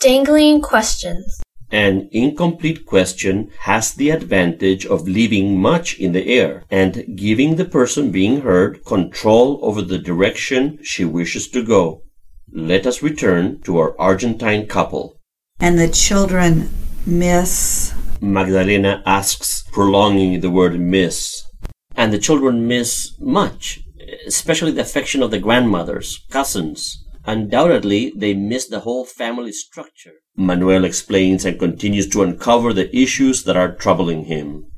Dangling questions. An incomplete question has the advantage of leaving much in the air and giving the person being heard control over the direction she wishes to go. Let us return to our Argentine couple. And the children miss. Magdalena asks, prolonging the word miss. And the children miss much, especially the affection of the grandmothers, cousins. Undoubtedly, they miss the whole family structure. Manuel explains and continues to uncover the issues that are troubling him.